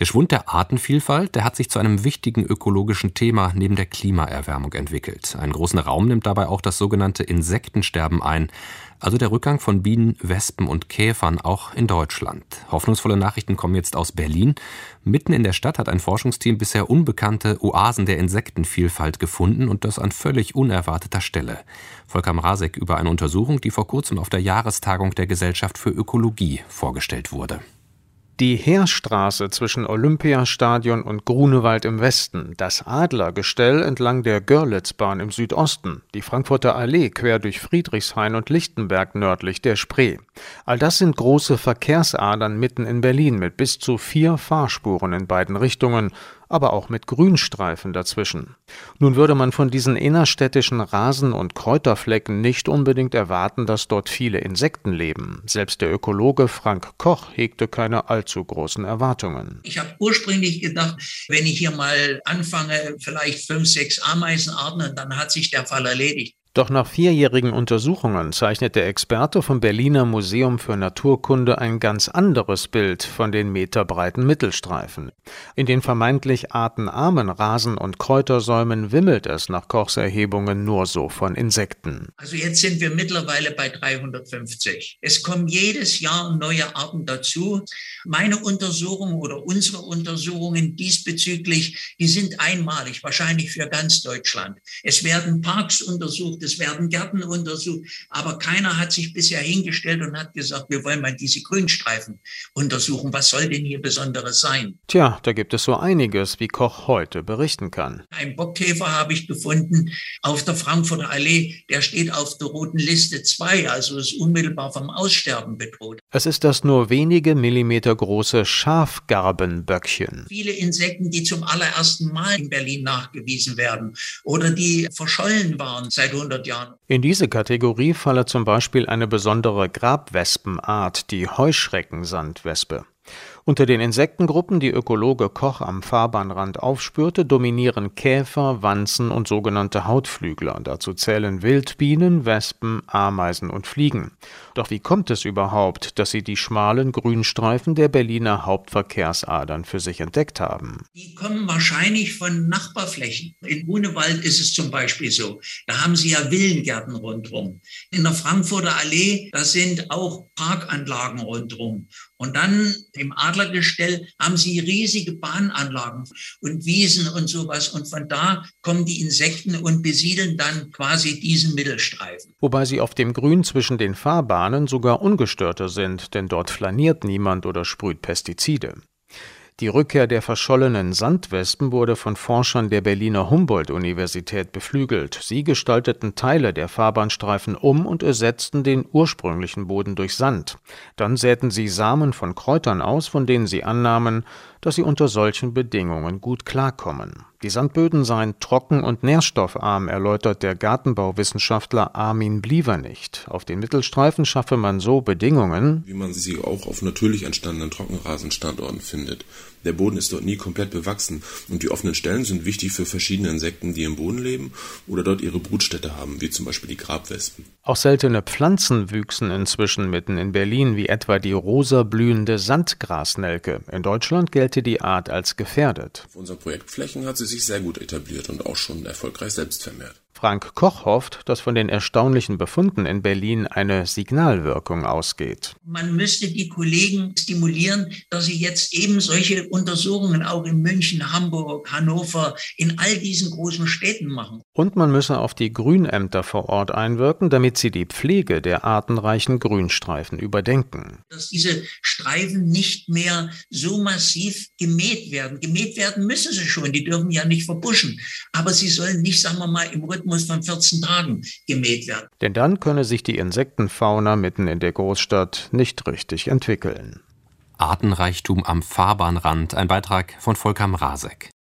Der Schwund der Artenvielfalt, der hat sich zu einem wichtigen ökologischen Thema neben der Klimaerwärmung entwickelt. Einen großen Raum nimmt dabei auch das sogenannte Insektensterben ein, also der Rückgang von Bienen, Wespen und Käfern auch in Deutschland. Hoffnungsvolle Nachrichten kommen jetzt aus Berlin. Mitten in der Stadt hat ein Forschungsteam bisher unbekannte Oasen der Insektenvielfalt gefunden und das an völlig unerwarteter Stelle. Volker Mrazek über eine Untersuchung, die vor kurzem auf der Jahrestagung der Gesellschaft für Ökologie vorgestellt wurde. Die Heerstraße zwischen Olympiastadion und Grunewald im Westen, das Adlergestell entlang der Görlitzbahn im Südosten, die Frankfurter Allee quer durch Friedrichshain und Lichtenberg nördlich der Spree. All das sind große Verkehrsadern mitten in Berlin mit bis zu vier Fahrspuren in beiden Richtungen aber auch mit Grünstreifen dazwischen. Nun würde man von diesen innerstädtischen Rasen- und Kräuterflecken nicht unbedingt erwarten, dass dort viele Insekten leben. Selbst der Ökologe Frank Koch hegte keine allzu großen Erwartungen. Ich habe ursprünglich gedacht, wenn ich hier mal anfange, vielleicht fünf, sechs Ameisenarten, dann hat sich der Fall erledigt. Doch nach vierjährigen Untersuchungen zeichnet der Experte vom Berliner Museum für Naturkunde ein ganz anderes Bild von den meterbreiten Mittelstreifen. In den vermeintlich artenarmen Rasen- und Kräutersäumen wimmelt es nach Kochs Erhebungen nur so von Insekten. Also jetzt sind wir mittlerweile bei 350. Es kommen jedes Jahr neue Arten dazu. Meine Untersuchungen oder unsere Untersuchungen diesbezüglich, die sind einmalig, wahrscheinlich für ganz Deutschland. Es werden Parks untersucht, untersucht, es werden Gärten untersucht, aber keiner hat sich bisher hingestellt und hat gesagt, wir wollen mal diese Grünstreifen untersuchen. Was soll denn hier Besonderes sein? Tja, da gibt es so einiges, wie Koch heute berichten kann. Ein Bockkäfer habe ich gefunden auf der Frankfurter Allee, der steht auf der roten Liste 2, also ist unmittelbar vom Aussterben bedroht. Es ist das nur wenige Millimeter große Schafgarbenböckchen. Viele Insekten, die zum allerersten Mal in Berlin nachgewiesen werden oder die verschollen waren seit 100 100 Jahren. In diese Kategorie falle zum Beispiel eine besondere Grabwespenart, die Heuschreckensandwespe. Unter den Insektengruppen, die Ökologe Koch am Fahrbahnrand aufspürte, dominieren Käfer, Wanzen und sogenannte Hautflügler. Dazu zählen Wildbienen, Wespen, Ameisen und Fliegen. Doch wie kommt es überhaupt, dass sie die schmalen Grünstreifen der Berliner Hauptverkehrsadern für sich entdeckt haben? Die kommen wahrscheinlich von Nachbarflächen. In Grunewald ist es zum Beispiel so. Da haben sie ja Villengärten rundherum. In der Frankfurter Allee, da sind auch Parkanlagen rundherum. Und dann im Adlergestell haben sie riesige Bahnanlagen und Wiesen und sowas. Und von da kommen die Insekten und besiedeln dann quasi diesen Mittelstreifen. Wobei sie auf dem Grün zwischen den Fahrbahnen sogar ungestörter sind, denn dort flaniert niemand oder sprüht Pestizide. Die Rückkehr der verschollenen Sandwespen wurde von Forschern der Berliner Humboldt-Universität beflügelt. Sie gestalteten Teile der Fahrbahnstreifen um und ersetzten den ursprünglichen Boden durch Sand. Dann säten sie Samen von Kräutern aus, von denen sie annahmen, dass sie unter solchen Bedingungen gut klarkommen. Die Sandböden seien trocken und nährstoffarm, erläutert der Gartenbauwissenschaftler Armin Bliever nicht. Auf den Mittelstreifen schaffe man so Bedingungen, wie man sie auch auf natürlich entstandenen Trockenrasenstandorten findet. Der Boden ist dort nie komplett bewachsen und die offenen Stellen sind wichtig für verschiedene Insekten, die im Boden leben oder dort ihre Brutstätte haben, wie zum Beispiel die Grabwespen. Auch seltene Pflanzen wüchsen inzwischen mitten in Berlin, wie etwa die rosa blühende Sandgrasnelke. In Deutschland gelte die Art als gefährdet. Auf unseren Projektflächen hat sie sich sehr gut etabliert und auch schon erfolgreich selbst vermehrt. Frank Koch hofft, dass von den erstaunlichen Befunden in Berlin eine Signalwirkung ausgeht. Man müsste die Kollegen stimulieren, dass sie jetzt eben solche Untersuchungen auch in München, Hamburg, Hannover, in all diesen großen Städten machen. Und man müsse auf die Grünämter vor Ort einwirken, damit sie die Pflege der artenreichen Grünstreifen überdenken. Dass diese Streifen nicht mehr so massiv gemäht werden. Gemäht werden müssen sie schon, die dürfen ja nicht verbuschen. Aber sie sollen nicht, sagen wir mal, im Rhythmus Rhythmus von 14 Tagen gemäht werden. Denn dann könne sich die Insektenfauna mitten in der Großstadt nicht richtig entwickeln. Artenreichtum am Fahrbahnrand, ein Beitrag von Volker Mrazek.